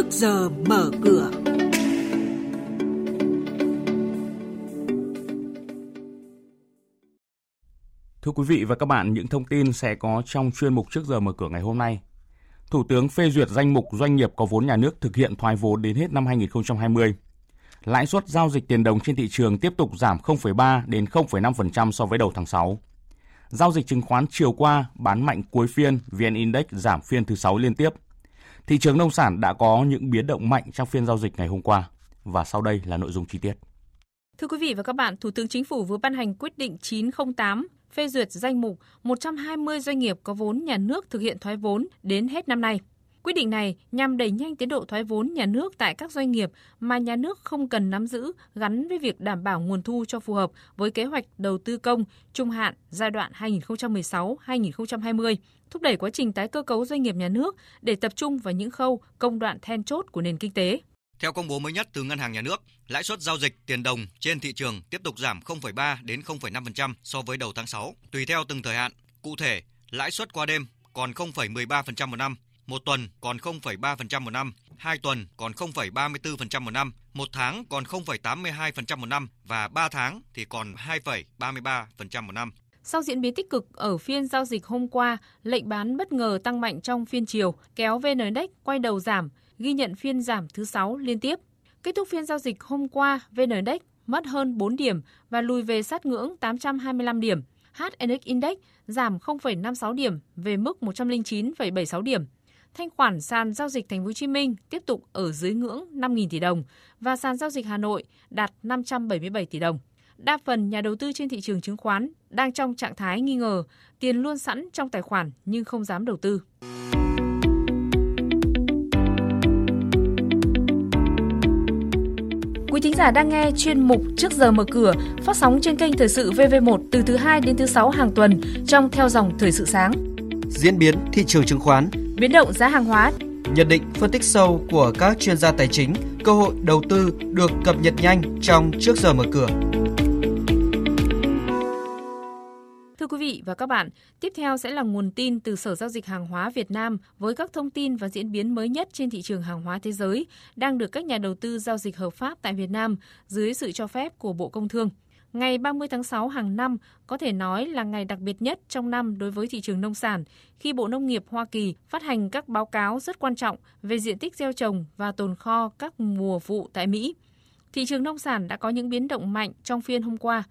trước giờ mở cửa. Thưa quý vị và các bạn, những thông tin sẽ có trong chuyên mục trước giờ mở cửa ngày hôm nay. Thủ tướng phê duyệt danh mục doanh nghiệp có vốn nhà nước thực hiện thoái vốn đến hết năm 2020. Lãi suất giao dịch tiền đồng trên thị trường tiếp tục giảm 0,3 đến 0,5% so với đầu tháng 6. Giao dịch chứng khoán chiều qua bán mạnh cuối phiên, VN Index giảm phiên thứ 6 liên tiếp. Thị trường nông sản đã có những biến động mạnh trong phiên giao dịch ngày hôm qua. Và sau đây là nội dung chi tiết. Thưa quý vị và các bạn, Thủ tướng Chính phủ vừa ban hành quyết định 908 phê duyệt danh mục 120 doanh nghiệp có vốn nhà nước thực hiện thoái vốn đến hết năm nay. Quyết định này nhằm đẩy nhanh tiến độ thoái vốn nhà nước tại các doanh nghiệp mà nhà nước không cần nắm giữ gắn với việc đảm bảo nguồn thu cho phù hợp với kế hoạch đầu tư công trung hạn giai đoạn 2016-2020, thúc đẩy quá trình tái cơ cấu doanh nghiệp nhà nước để tập trung vào những khâu công đoạn then chốt của nền kinh tế. Theo công bố mới nhất từ Ngân hàng Nhà nước, lãi suất giao dịch tiền đồng trên thị trường tiếp tục giảm 0,3 đến 0,5% so với đầu tháng 6, tùy theo từng thời hạn. Cụ thể, lãi suất qua đêm còn 0,13% một năm, một tuần còn 0,3% một năm, hai tuần còn 0,34% một năm, một tháng còn 0,82% một năm và 3 tháng thì còn 2,33% một năm. Sau diễn biến tích cực ở phiên giao dịch hôm qua, lệnh bán bất ngờ tăng mạnh trong phiên chiều, kéo VN Index quay đầu giảm, ghi nhận phiên giảm thứ 6 liên tiếp. Kết thúc phiên giao dịch hôm qua, VN Index mất hơn 4 điểm và lùi về sát ngưỡng 825 điểm. HNX Index giảm 0,56 điểm về mức 109,76 điểm. Thanh khoản sàn giao dịch Thành phố Hồ Chí Minh tiếp tục ở dưới ngưỡng 5.000 tỷ đồng và sàn giao dịch Hà Nội đạt 577 tỷ đồng. Đa phần nhà đầu tư trên thị trường chứng khoán đang trong trạng thái nghi ngờ, tiền luôn sẵn trong tài khoản nhưng không dám đầu tư. Quý thính giả đang nghe chuyên mục Trước giờ mở cửa phát sóng trên kênh Thời sự VV1 từ thứ 2 đến thứ 6 hàng tuần trong theo dòng Thời sự sáng. Diễn biến thị trường chứng khoán, biến động giá hàng hóa, nhận định phân tích sâu của các chuyên gia tài chính, cơ hội đầu tư được cập nhật nhanh trong Trước giờ mở cửa. Thưa quý vị và các bạn, tiếp theo sẽ là nguồn tin từ Sở Giao dịch Hàng hóa Việt Nam với các thông tin và diễn biến mới nhất trên thị trường hàng hóa thế giới đang được các nhà đầu tư giao dịch hợp pháp tại Việt Nam dưới sự cho phép của Bộ Công Thương. Ngày 30 tháng 6 hàng năm có thể nói là ngày đặc biệt nhất trong năm đối với thị trường nông sản khi Bộ Nông nghiệp Hoa Kỳ phát hành các báo cáo rất quan trọng về diện tích gieo trồng và tồn kho các mùa vụ tại Mỹ. Thị trường nông sản đã có những biến động mạnh trong phiên hôm qua.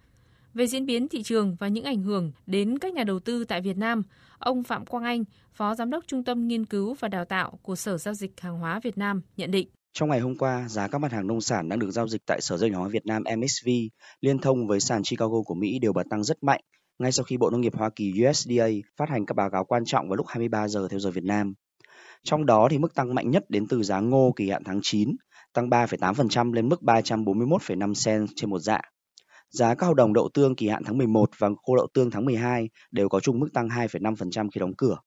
Về diễn biến thị trường và những ảnh hưởng đến các nhà đầu tư tại Việt Nam, ông Phạm Quang Anh, Phó Giám đốc Trung tâm Nghiên cứu và Đào tạo của Sở Giao dịch Hàng hóa Việt Nam nhận định. Trong ngày hôm qua, giá các mặt hàng nông sản đang được giao dịch tại Sở Giao dịch hóa Việt Nam MSV liên thông với sàn Chicago của Mỹ đều bật tăng rất mạnh ngay sau khi Bộ Nông nghiệp Hoa Kỳ USDA phát hành các báo cáo quan trọng vào lúc 23 giờ theo giờ Việt Nam. Trong đó thì mức tăng mạnh nhất đến từ giá ngô kỳ hạn tháng 9, tăng 3,8% lên mức 341,5 cent trên một dạ. Giá các hợp đồng đậu tương kỳ hạn tháng 11 và khô đậu tương tháng 12 đều có chung mức tăng 2,5% khi đóng cửa.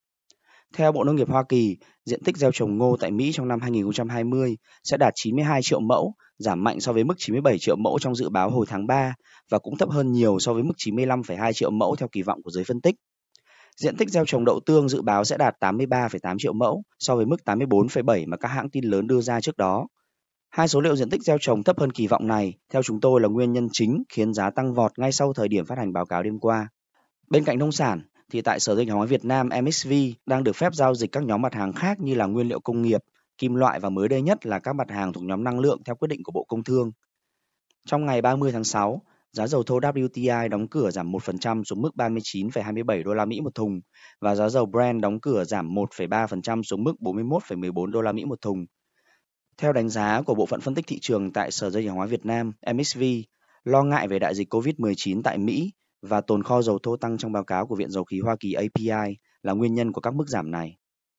Theo Bộ Nông nghiệp Hoa Kỳ, diện tích gieo trồng ngô tại Mỹ trong năm 2020 sẽ đạt 92 triệu mẫu, giảm mạnh so với mức 97 triệu mẫu trong dự báo hồi tháng 3 và cũng thấp hơn nhiều so với mức 95,2 triệu mẫu theo kỳ vọng của giới phân tích. Diện tích gieo trồng đậu tương dự báo sẽ đạt 83,8 triệu mẫu so với mức 84,7 mà các hãng tin lớn đưa ra trước đó. Hai số liệu diện tích gieo trồng thấp hơn kỳ vọng này, theo chúng tôi là nguyên nhân chính khiến giá tăng vọt ngay sau thời điểm phát hành báo cáo đêm qua. Bên cạnh nông sản, thì tại Sở Giao dịch Hàng hóa Việt Nam MXV đang được phép giao dịch các nhóm mặt hàng khác như là nguyên liệu công nghiệp, kim loại và mới đây nhất là các mặt hàng thuộc nhóm năng lượng theo quyết định của Bộ Công Thương. Trong ngày 30 tháng 6, giá dầu thô WTI đóng cửa giảm 1% xuống mức 39,27 đô la Mỹ một thùng và giá dầu Brent đóng cửa giảm 1,3% xuống mức 41,14 đô la Mỹ một thùng. Theo đánh giá của bộ phận phân tích thị trường tại Sở Giao dịch Hàng hóa Việt Nam MXV, lo ngại về đại dịch COVID-19 tại Mỹ và tồn kho dầu thô tăng trong báo cáo của Viện Dầu khí Hoa Kỳ API là nguyên nhân của các mức giảm này.